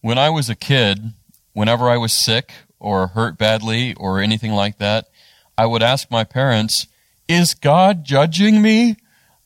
When I was a kid, whenever I was sick or hurt badly or anything like that, I would ask my parents, Is God judging me?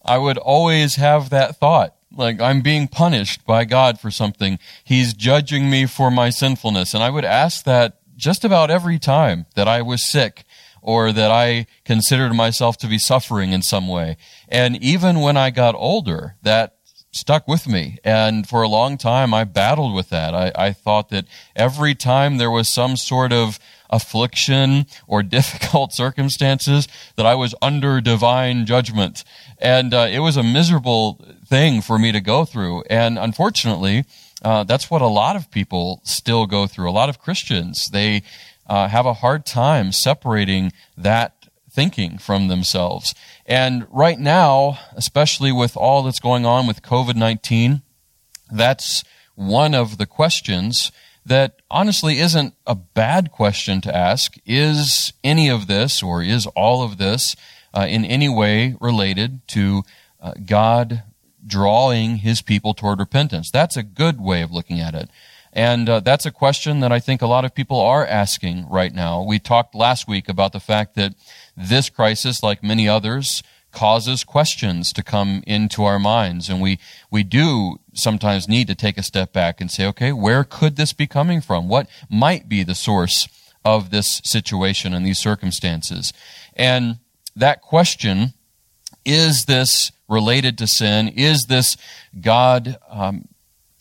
I would always have that thought. Like, I'm being punished by God for something. He's judging me for my sinfulness. And I would ask that just about every time that I was sick or that I considered myself to be suffering in some way. And even when I got older, that stuck with me. And for a long time, I battled with that. I, I thought that every time there was some sort of affliction or difficult circumstances, that I was under divine judgment. And uh, it was a miserable thing for me to go through. And unfortunately, uh, that's what a lot of people still go through. A lot of Christians, they uh, have a hard time separating that thinking from themselves. And right now, especially with all that's going on with COVID 19, that's one of the questions that honestly isn't a bad question to ask. Is any of this or is all of this uh, in any way related to uh, God drawing his people toward repentance? That's a good way of looking at it. And uh, that's a question that I think a lot of people are asking right now. We talked last week about the fact that this crisis, like many others, causes questions to come into our minds. And we, we do sometimes need to take a step back and say, okay, where could this be coming from? What might be the source of this situation and these circumstances? And that question, is this related to sin? Is this God um,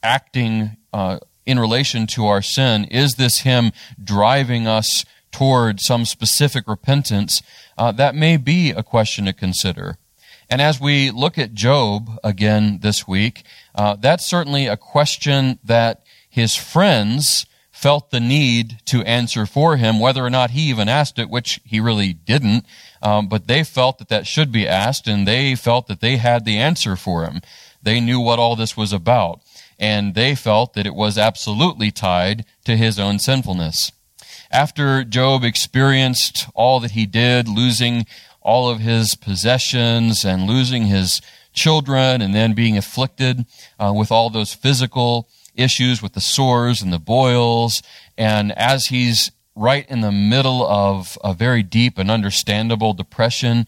acting uh, in relation to our sin? Is this Him driving us toward some specific repentance, uh, that may be a question to consider. And as we look at Job again this week, uh, that's certainly a question that his friends felt the need to answer for him, whether or not he even asked it, which he really didn't. Um, but they felt that that should be asked, and they felt that they had the answer for him. They knew what all this was about, and they felt that it was absolutely tied to his own sinfulness. After Job experienced all that he did, losing all of his possessions and losing his children and then being afflicted uh, with all those physical issues with the sores and the boils, and as he's right in the middle of a very deep and understandable depression,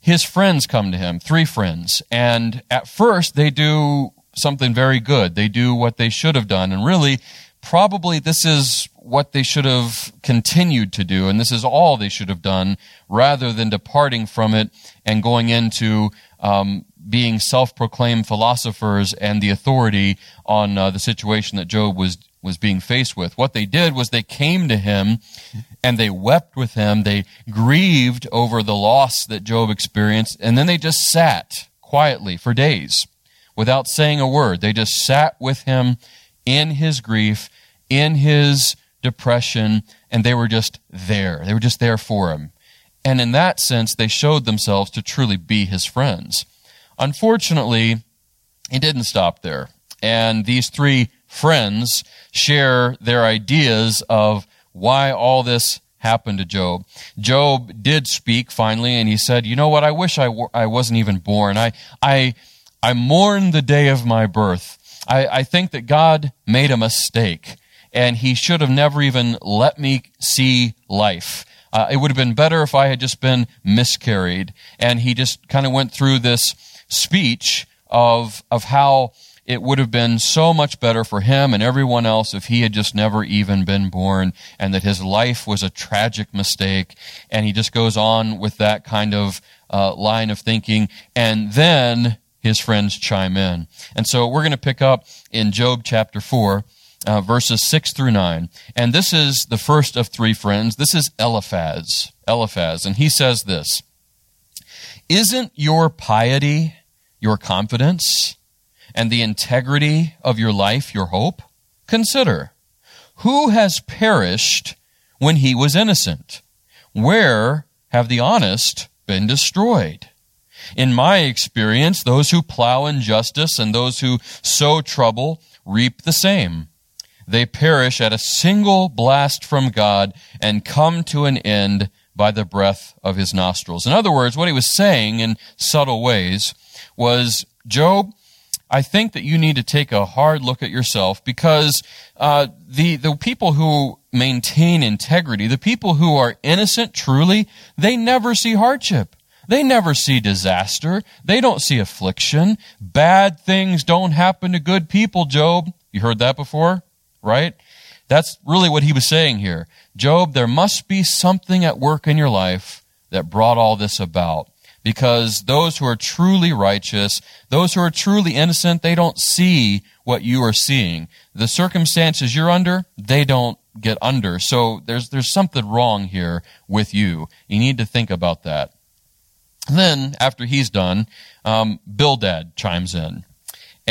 his friends come to him, three friends, and at first they do something very good. They do what they should have done, and really, probably this is what they should have continued to do, and this is all they should have done, rather than departing from it and going into um, being self-proclaimed philosophers and the authority on uh, the situation that Job was was being faced with. What they did was they came to him and they wept with him. They grieved over the loss that Job experienced, and then they just sat quietly for days without saying a word. They just sat with him in his grief, in his depression, and they were just there. They were just there for him. And in that sense, they showed themselves to truly be his friends. Unfortunately, he didn't stop there. And these three friends share their ideas of why all this happened to Job. Job did speak finally, and he said, "You know what? I wish I, w- I wasn't even born. I, I, I mourn the day of my birth. I, I think that God made a mistake and he should have never even let me see life. Uh, it would have been better if I had just been miscarried. And he just kind of went through this speech of, of how it would have been so much better for him and everyone else if he had just never even been born and that his life was a tragic mistake. And he just goes on with that kind of uh, line of thinking. And then his friends chime in. And so we're going to pick up in Job chapter 4 uh, verses 6 through 9. And this is the first of three friends. This is Eliphaz. Eliphaz. And he says this Isn't your piety your confidence, and the integrity of your life your hope? Consider who has perished when he was innocent? Where have the honest been destroyed? In my experience, those who plow injustice and those who sow trouble reap the same they perish at a single blast from God and come to an end by the breath of his nostrils. In other words, what he was saying in subtle ways was, Job, I think that you need to take a hard look at yourself because uh, the the people who maintain integrity, the people who are innocent truly, they never see hardship. They never see disaster. They don't see affliction. Bad things don't happen to good people, Job. You heard that before, right? That's really what he was saying here. Job, there must be something at work in your life that brought all this about because those who are truly righteous, those who are truly innocent, they don't see what you are seeing. The circumstances you're under, they don't get under. So there's, there's something wrong here with you. You need to think about that. Then, after he's done, um, Bildad chimes in.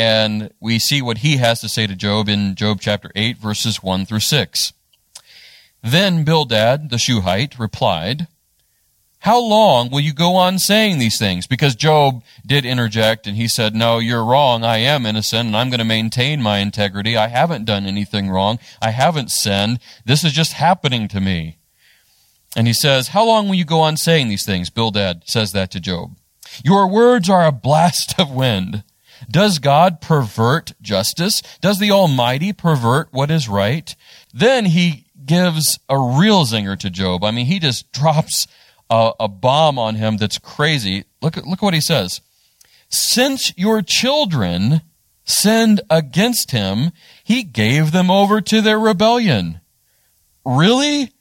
And we see what he has to say to Job in Job chapter 8, verses 1 through 6. Then Bildad the Shuhite replied, how long will you go on saying these things? Because Job did interject and he said, No, you're wrong. I am innocent and I'm going to maintain my integrity. I haven't done anything wrong. I haven't sinned. This is just happening to me. And he says, How long will you go on saying these things? Bildad says that to Job. Your words are a blast of wind. Does God pervert justice? Does the Almighty pervert what is right? Then he gives a real zinger to Job. I mean, he just drops a, a bomb on him that's crazy. Look, look what he says. Since your children sinned against him, he gave them over to their rebellion. Really?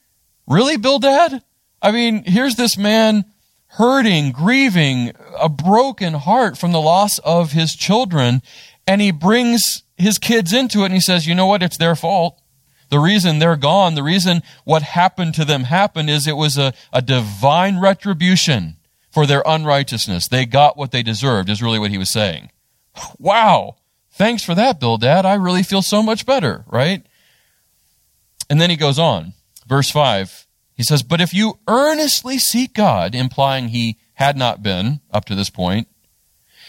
Really, Bildad? I mean, here's this man hurting, grieving, a broken heart from the loss of his children, and he brings his kids into it and he says, you know what? It's their fault. The reason they're gone, the reason what happened to them happened is it was a, a divine retribution for their unrighteousness. They got what they deserved, is really what he was saying. Wow. Thanks for that, Bildad. I really feel so much better, right? And then he goes on. Verse 5. He says, But if you earnestly seek God, implying he had not been up to this point,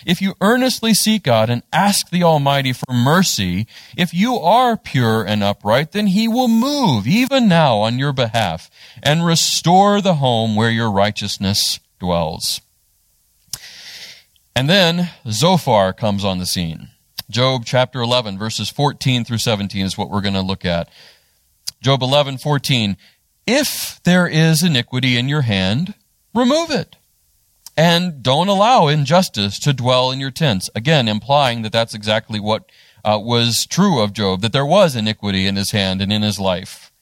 if you earnestly seek God and ask the Almighty for mercy, if you are pure and upright, then He will move even now on your behalf and restore the home where your righteousness dwells. And then Zophar comes on the scene. Job chapter 11 verses 14 through 17 is what we're going to look at. Job 11, 14. If there is iniquity in your hand, remove it and don't allow injustice to dwell in your tents. Again, implying that that's exactly what uh, was true of Job, that there was iniquity in his hand and in his life.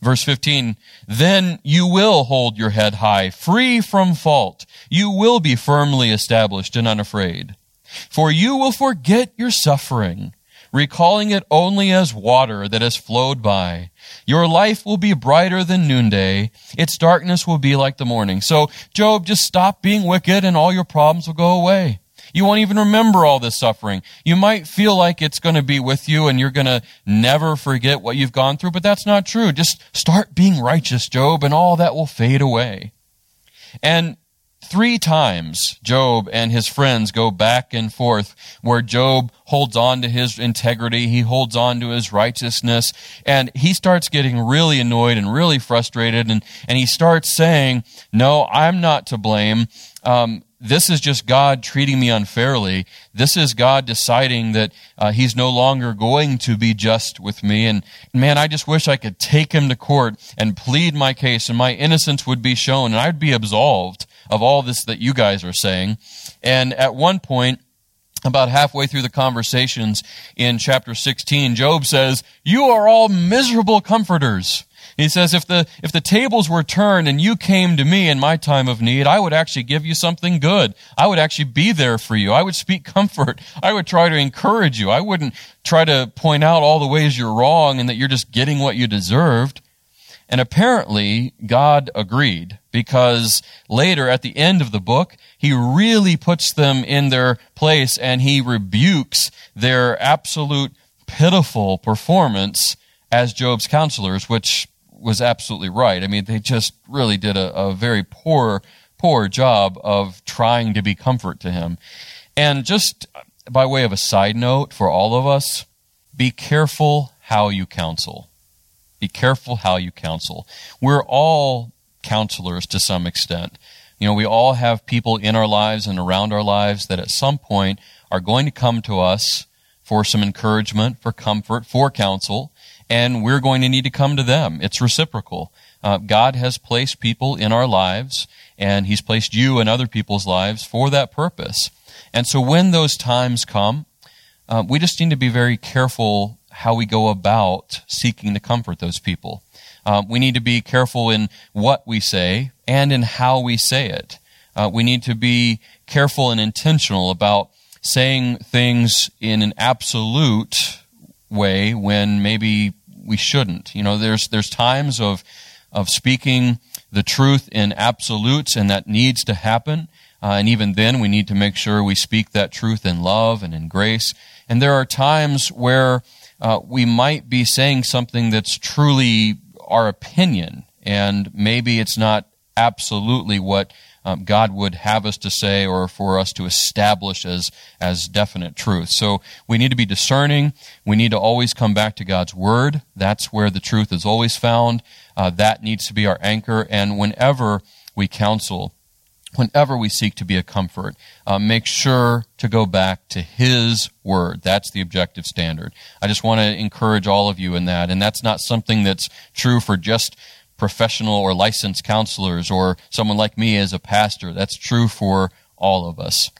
Verse 15, then you will hold your head high, free from fault. You will be firmly established and unafraid. For you will forget your suffering recalling it only as water that has flowed by. Your life will be brighter than noonday. Its darkness will be like the morning. So, Job, just stop being wicked and all your problems will go away. You won't even remember all this suffering. You might feel like it's going to be with you and you're going to never forget what you've gone through, but that's not true. Just start being righteous, Job, and all that will fade away. And Three times Job and his friends go back and forth where Job holds on to his integrity, he holds on to his righteousness, and he starts getting really annoyed and really frustrated, and, and he starts saying, No, I'm not to blame. Um, this is just God treating me unfairly. This is God deciding that uh, He's no longer going to be just with me. And man, I just wish I could take Him to court and plead my case, and my innocence would be shown, and I'd be absolved of all this that you guys are saying. And at one point, about halfway through the conversations in chapter 16, Job says, You are all miserable comforters. He says, if the, if the tables were turned and you came to me in my time of need, I would actually give you something good. I would actually be there for you. I would speak comfort. I would try to encourage you. I wouldn't try to point out all the ways you're wrong and that you're just getting what you deserved. And apparently, God agreed because later at the end of the book, he really puts them in their place and he rebukes their absolute pitiful performance as Job's counselors, which was absolutely right. I mean, they just really did a, a very poor, poor job of trying to be comfort to him. And just by way of a side note for all of us, be careful how you counsel be careful how you counsel. We're all counselors to some extent. You know, we all have people in our lives and around our lives that at some point are going to come to us for some encouragement, for comfort, for counsel, and we're going to need to come to them. It's reciprocal. Uh, God has placed people in our lives, and He's placed you in other people's lives for that purpose. And so when those times come, uh, we just need to be very careful how we go about seeking to comfort those people. Um, we need to be careful in what we say and in how we say it. Uh, we need to be careful and intentional about saying things in an absolute way when maybe we shouldn't. You know, there's there's times of of speaking the truth in absolutes, and that needs to happen. Uh, and even then, we need to make sure we speak that truth in love and in grace. And there are times where uh, we might be saying something that's truly our opinion, and maybe it's not absolutely what um, God would have us to say or for us to establish as, as definite truth. So we need to be discerning. We need to always come back to God's Word. That's where the truth is always found. Uh, that needs to be our anchor. And whenever we counsel, whenever we seek to be a comfort, uh, make sure to go back to His Word. That's the objective standard. I just want to encourage all of you in that. And that's not something that's true for just professional or licensed counselors or someone like me as a pastor. That's true for all of us.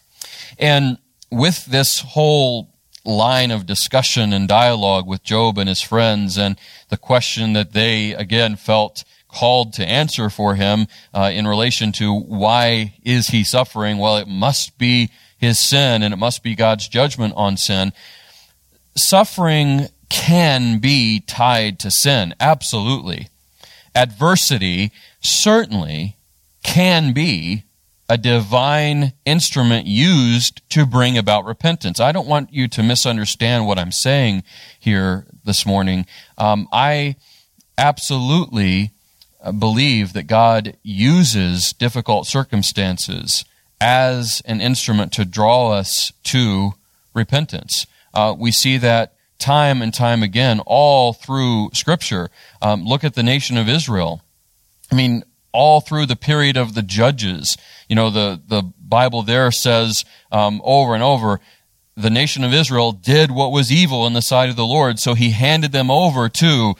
And with this whole line of discussion and dialogue with Job and his friends and the question that they again felt called to answer for him uh, in relation to why is he suffering? Well, it must be his sin and it must be God's judgment on sin. Suffering can be tied to sin, absolutely adversity certainly can be a divine instrument used to bring about repentance. I don't want you to misunderstand what I'm saying here this morning. Um, I absolutely believe that God uses difficult circumstances as an instrument to draw us to repentance. Uh, we see that time and time again all through Scripture. Um, look at the nation of Israel. I mean, all through the period of the judges. You know, the, the Bible there says um, over and over, the nation of Israel did what was evil in the sight of the Lord, so he handed them over to,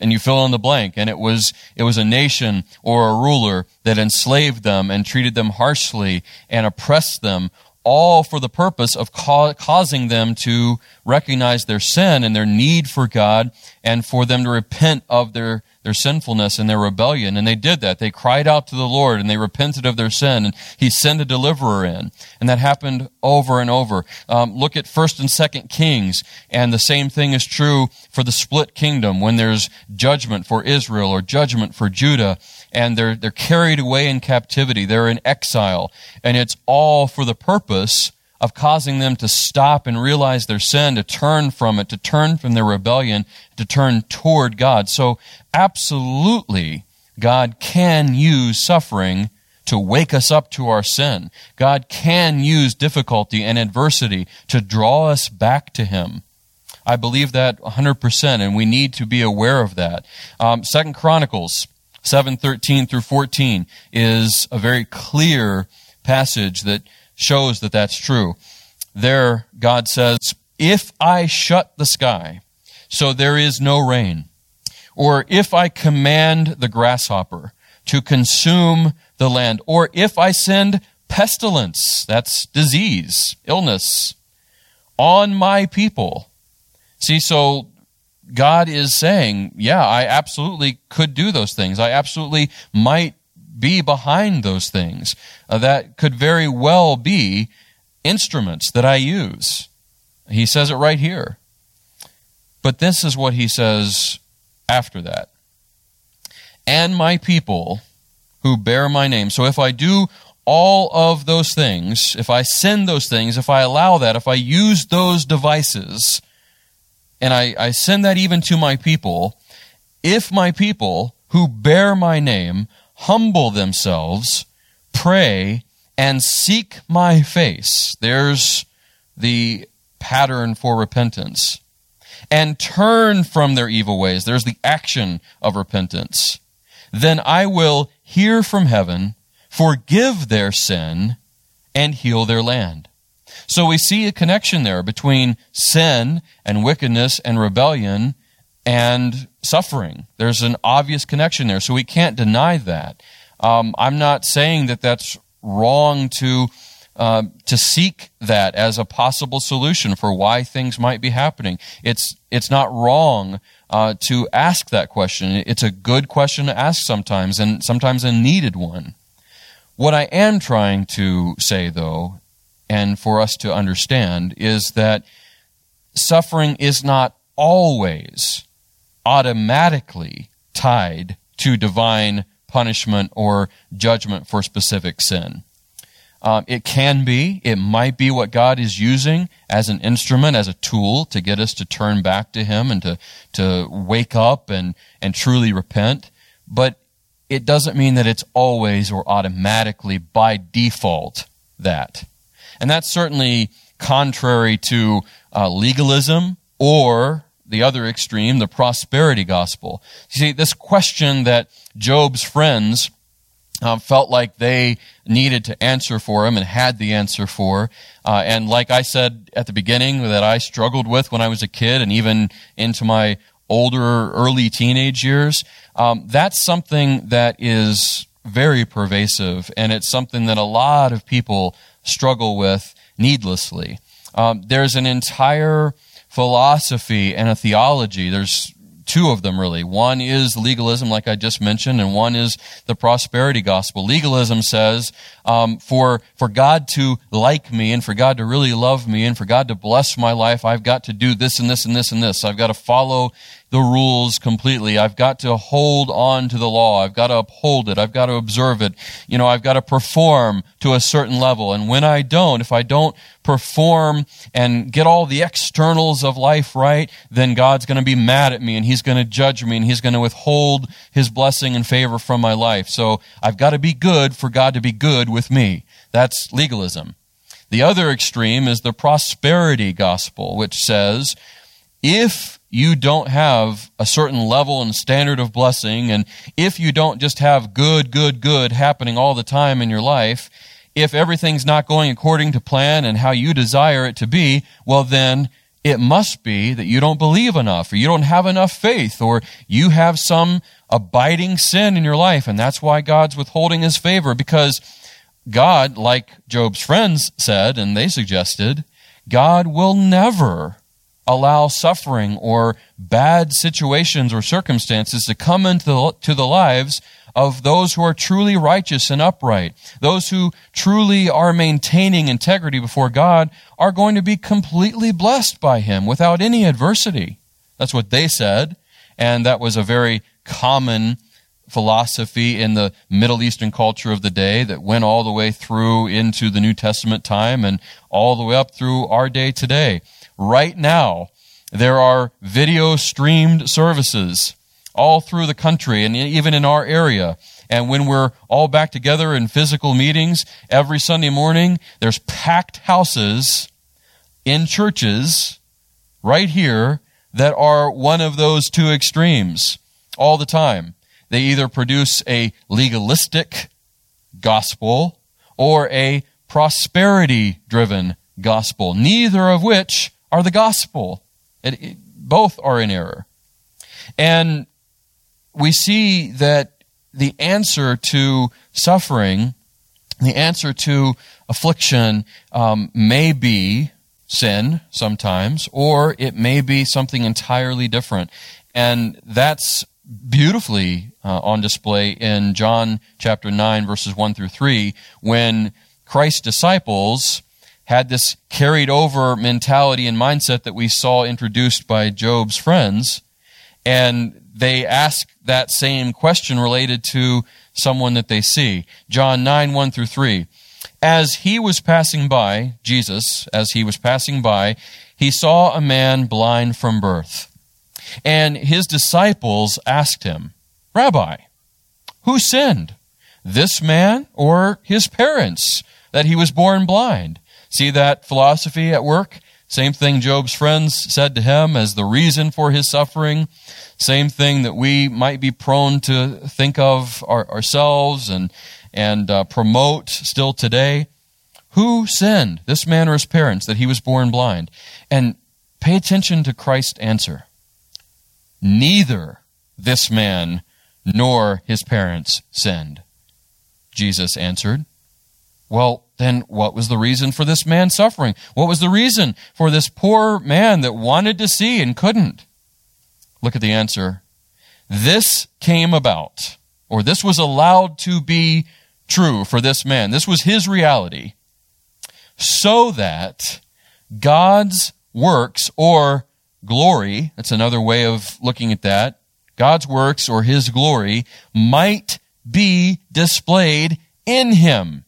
and you fill in the blank, and it was, it was a nation or a ruler that enslaved them and treated them harshly and oppressed them all for the purpose of ca- causing them to recognize their sin and their need for God and for them to repent of their, their sinfulness and their rebellion. And they did that. They cried out to the Lord and they repented of their sin and he sent a deliverer in. And that happened over and over. Um, look at 1st and 2nd Kings and the same thing is true for the split kingdom when there's judgment for Israel or judgment for Judah and they're, they're carried away in captivity. They're in exile. And it's all for the purpose of causing them to stop and realize their sin, to turn from it, to turn from their rebellion, to turn toward God. So, absolutely, God can use suffering to wake us up to our sin. God can use difficulty and adversity to draw us back to Him. I believe that 100%, and we need to be aware of that. Um, Second Chronicles 7:13 through 14 is a very clear passage that shows that that's true. There God says, "If I shut the sky so there is no rain, or if I command the grasshopper to consume the land, or if I send pestilence, that's disease, illness, on my people." See, so God is saying, yeah, I absolutely could do those things. I absolutely might be behind those things. Uh, that could very well be instruments that I use. He says it right here. But this is what he says after that. And my people who bear my name. So if I do all of those things, if I send those things, if I allow that, if I use those devices, and I, I send that even to my people, if my people who bear my name humble themselves, pray, and seek my face, there's the pattern for repentance, and turn from their evil ways, there's the action of repentance, then I will hear from heaven forgive their sin, and heal their land. So we see a connection there between sin and wickedness and rebellion and suffering. There's an obvious connection there, so we can't deny that. Um, I'm not saying that that's wrong to uh, to seek that as a possible solution for why things might be happening. It's it's not wrong uh, to ask that question. It's a good question to ask sometimes, and sometimes a needed one. What I am trying to say, though, and for us to understand, is that suffering is not always automatically tied to divine punishment or judgment for specific sin. Um, it can be, it might be what God is using as an instrument, as a tool to get us to turn back to Him and to, to wake up and, and truly repent. But it doesn't mean that it's always or automatically by default that. And that's certainly contrary to uh, legalism or the other extreme, the prosperity gospel. You see, this question that Job's friends uh, felt like they needed to answer for him and had the answer for. Uh, and like I said at the beginning, that I struggled with when I was a kid and even into my older, early teenage years, um, that's something that is very pervasive, and it's something that a lot of people struggle with needlessly. Um, there's an entire philosophy and a theology. There's two of them really. One is legalism, like I just mentioned, and one is the prosperity gospel. Legalism says, um, for for God to like me and for God to really love me and for God to bless my life, I've got to do this and this and this and this. I've got to follow the rules completely. I've got to hold on to the law. I've got to uphold it. I've got to observe it. You know, I've got to perform to a certain level. And when I don't, if I don't perform and get all the externals of life right, then God's going to be mad at me and He's going to judge me and He's going to withhold His blessing and favor from my life. So I've got to be good for God to be good with me. That's legalism. The other extreme is the prosperity gospel, which says, if you don't have a certain level and standard of blessing, and if you don't just have good, good, good happening all the time in your life, if everything's not going according to plan and how you desire it to be, well, then it must be that you don't believe enough, or you don't have enough faith, or you have some abiding sin in your life, and that's why God's withholding his favor, because God, like Job's friends said, and they suggested, God will never allow suffering or bad situations or circumstances to come into the, to the lives of those who are truly righteous and upright. Those who truly are maintaining integrity before God are going to be completely blessed by Him without any adversity. That's what they said, and that was a very common philosophy in the Middle Eastern culture of the day that went all the way through into the New Testament time and all the way up through our day today right now. There are video streamed services all through the country and even in our area. And when we're all back together in physical meetings every Sunday morning, there's packed houses in churches right here that are one of those two extremes all the time. They either produce a legalistic gospel or a prosperity driven gospel, neither of which are the gospel. It, it, both are in error. And we see that the answer to suffering, the answer to affliction, um, may be sin sometimes, or it may be something entirely different. And that's beautifully uh, on display in John chapter 9, verses 1 through 3, when Christ's disciples had this carried over mentality and mindset that we saw introduced by Job's friends. And they ask that same question related to someone that they see. John 9, 1 through 3. As he was passing by, Jesus, as he was passing by, he saw a man blind from birth. And his disciples asked him, Rabbi, who sinned, this man or his parents, that he was born blind? See that philosophy at work? Same thing Job's friends said to him as the reason for his suffering. Same thing that we might be prone to think of our, ourselves and, and uh, promote still today. Who sinned, this man or his parents, that he was born blind? And pay attention to Christ's answer. Neither this man nor his parents sinned. Jesus answered. Well, then what was the reason for this man suffering? What was the reason for this poor man that wanted to see and couldn't? Look at the answer. This came about, or this was allowed to be true for this man. This was his reality. So that God's works or glory, that's another way of looking at that, God's works or his glory might be displayed in him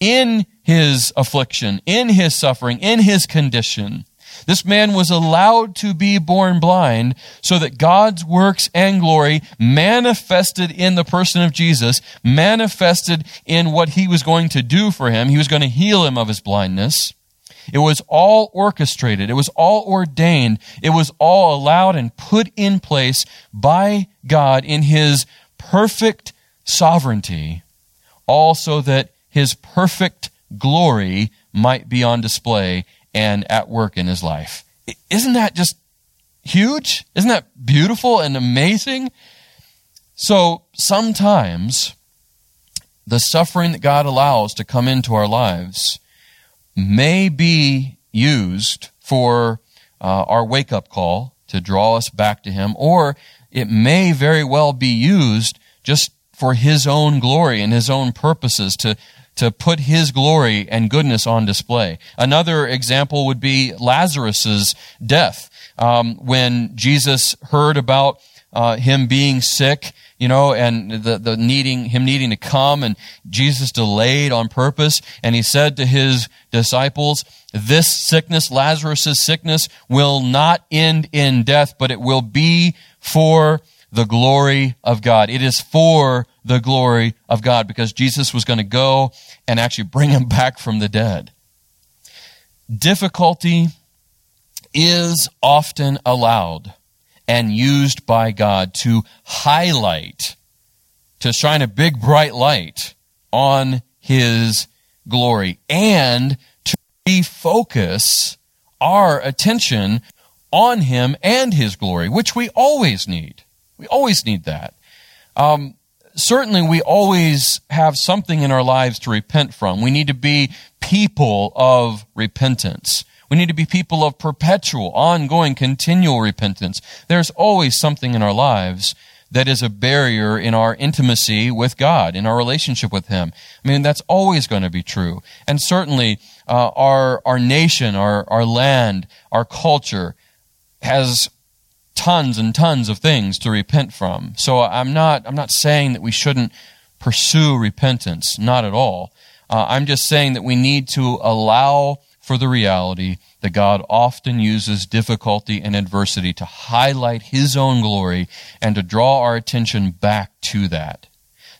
in his affliction, in his suffering, in his condition. This man was allowed to be born blind so that God's works and glory manifested in the person of Jesus, manifested in what he was going to do for him. He was going to heal him of his blindness. It was all orchestrated. It was all ordained. It was all allowed and put in place by God in his perfect sovereignty, all so that his perfect glory might be on display and at work in his life. Isn't that just huge? Isn't that beautiful and amazing? So sometimes the suffering that God allows to come into our lives may be used for uh, our wake up call to draw us back to Him, or it may very well be used just for His own glory and His own purposes to to put his glory and goodness on display. Another example would be Lazarus's death. Um, when Jesus heard about uh, him being sick, you know, and the, the needing, him needing to come, and Jesus delayed on purpose, and he said to his disciples, this sickness, Lazarus' sickness, will not end in death, but it will be for the glory of God. It is for the glory of God because Jesus was going to go and actually bring him back from the dead. Difficulty is often allowed and used by God to highlight, to shine a big bright light on his glory and to refocus our attention on him and his glory, which we always need. We always need that. Um, certainly we always have something in our lives to repent from. We need to be people of repentance. We need to be people of perpetual, ongoing, continual repentance. There's always something in our lives that is a barrier in our intimacy with God, in our relationship with Him. I mean, that's always going to be true. And certainly, uh, our, our nation, our, our land, our culture has tons and tons of things to repent from. So I'm not, I'm not saying that we shouldn't pursue repentance, not at all. Uh, I'm just saying that we need to allow for the reality that God often uses difficulty and adversity to highlight His own glory and to draw our attention back to that.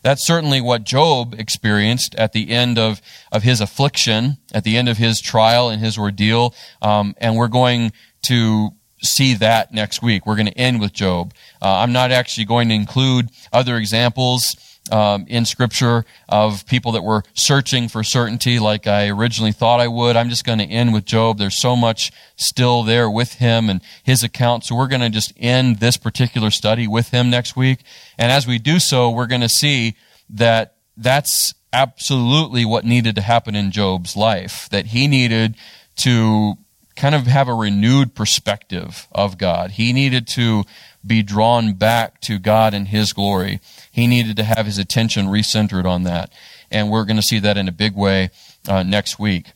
That's certainly what Job experienced at the end of, of his affliction, at the end of his trial and his ordeal. Um, and we're going to see that next week. We're going to end with Job. Uh, I'm not actually going to include other examples um, in Scripture of people that were searching for certainty like I originally thought I would. I'm just going to end with Job. There's so much still there with him and his account. So we're going to just end this particular study with him next week. And as we do so, we're going to see that that's absolutely what needed to happen in Job's life, that he needed to kind of have a renewed perspective of God. He needed to be drawn back to God and His glory. He needed to have his attention recentered on that. And we're going to see that in a big way uh, next week.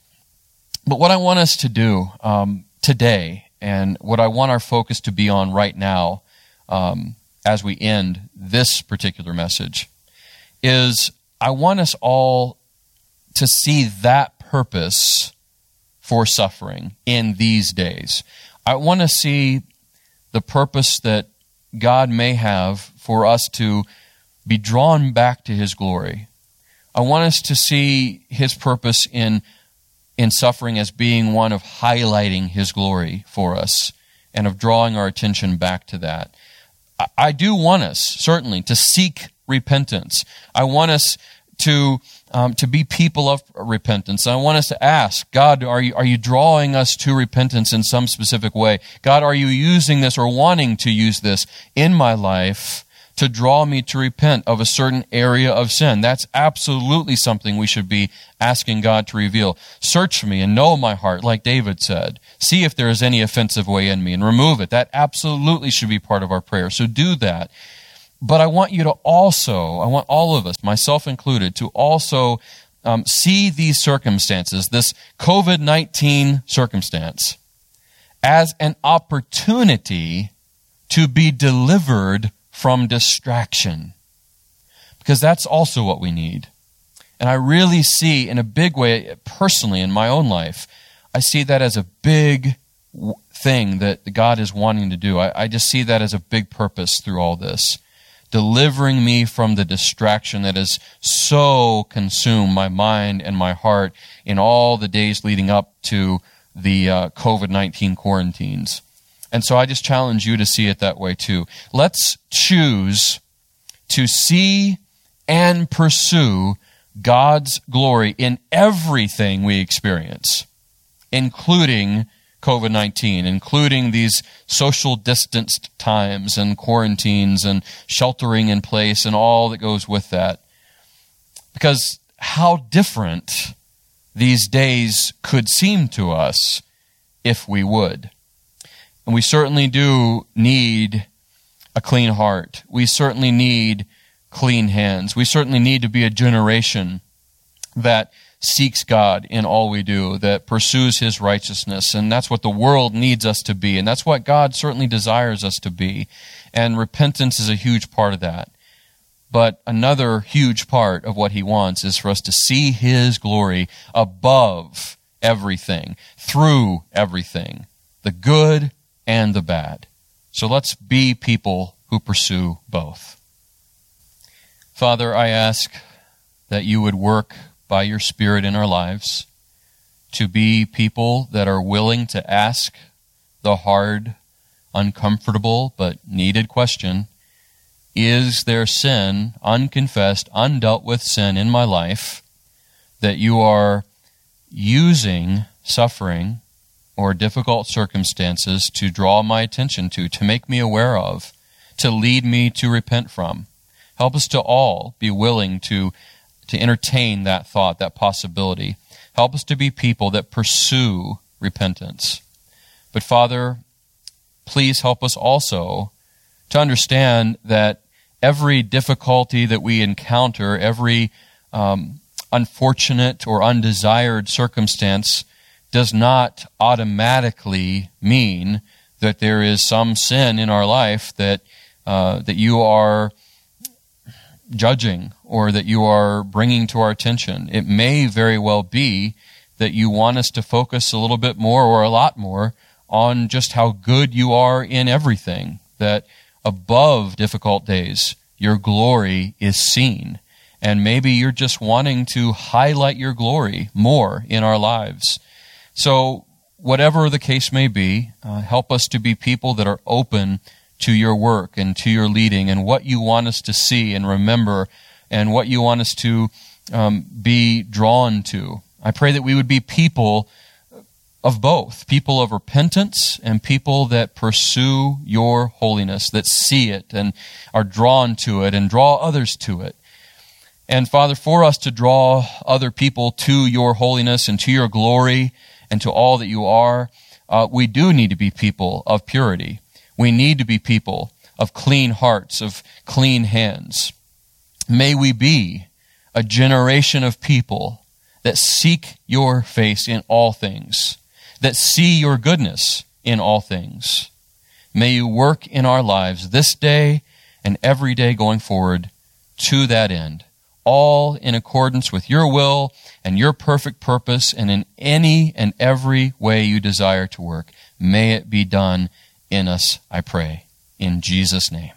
But what I want us to do um, today, and what I want our focus to be on right now um, as we end this particular message, is I want us all to see that purpose for suffering in these days. I want to see the purpose that God may have for us to be drawn back to His glory. I want us to see His purpose in, in suffering as being one of highlighting His glory for us and of drawing our attention back to that. I, I do want us, certainly, to seek repentance. I want us to um, to be people of repentance. I want us to ask God, are you are you drawing us to repentance in some specific way? God, are you using this or wanting to use this in my life? to draw me to repent of a certain area of sin. That's absolutely something we should be asking God to reveal. Search me and know my heart, like David said. See if there is any offensive way in me and remove it. That absolutely should be part of our prayer. So do that. But I want you to also, I want all of us, myself included, to also um, see these circumstances, this COVID 19 circumstance, as an opportunity to be delivered from distraction. Because that's also what we need. And I really see, in a big way, personally in my own life, I see that as a big thing that God is wanting to do. I, I just see that as a big purpose through all this. Delivering me from the distraction that has so consumed my mind and my heart in all the days leading up to the uh, COVID 19 quarantines. And so I just challenge you to see it that way too. Let's choose to see and pursue God's glory in everything we experience, including COVID 19, including these social distanced times and quarantines and sheltering in place and all that goes with that. Because how different these days could seem to us if we would. And we certainly do need a clean heart. We certainly need clean hands. We certainly need to be a generation that seeks God in all we do, that pursues His righteousness. And that's what the world needs us to be. And that's what God certainly desires us to be. And repentance is a huge part of that. But another huge part of what He wants is for us to see His glory above everything, through everything, the good and the bad. So let's be people who pursue both. Father, I ask that you would work by your Spirit in our lives to be people that are willing to ask the hard, uncomfortable, but needed question Is there sin, unconfessed, undealt with sin in my life that you are using suffering or difficult circumstances to draw my attention to, to make me aware of, to lead me to repent from. Help us to all be willing to, to entertain that thought, that possibility. Help us to be people that pursue repentance. But Father, please help us also to understand that every difficulty that we encounter, every um, unfortunate or undesired circumstance does not automatically mean that there is some sin in our life that uh, that you are judging or that you are bringing to our attention. It may very well be that you want us to focus a little bit more or a lot more on just how good you are in everything. That above difficult days, your glory is seen. And maybe you're just wanting to highlight your glory more in our lives. So, whatever the case may be, uh, help us to be people that are open to your work and to your leading and what you want us to see and remember and what you want us to um, be drawn to. I pray that we would be people of both people of repentance and people that pursue your holiness, that see it and are drawn to it and draw others to it. And Father, for us to draw other people to your holiness and to your glory and to all that you are, uh, we do need to be people of purity. We need to be people of clean hearts, of clean hands. May we be a generation of people that seek your face in all things, that see your goodness in all things. May you work in our lives this day and every day going forward to that end all in accordance with your will and your perfect purpose and in any and every way you desire to work. May it be done in us, I pray. In Jesus' name.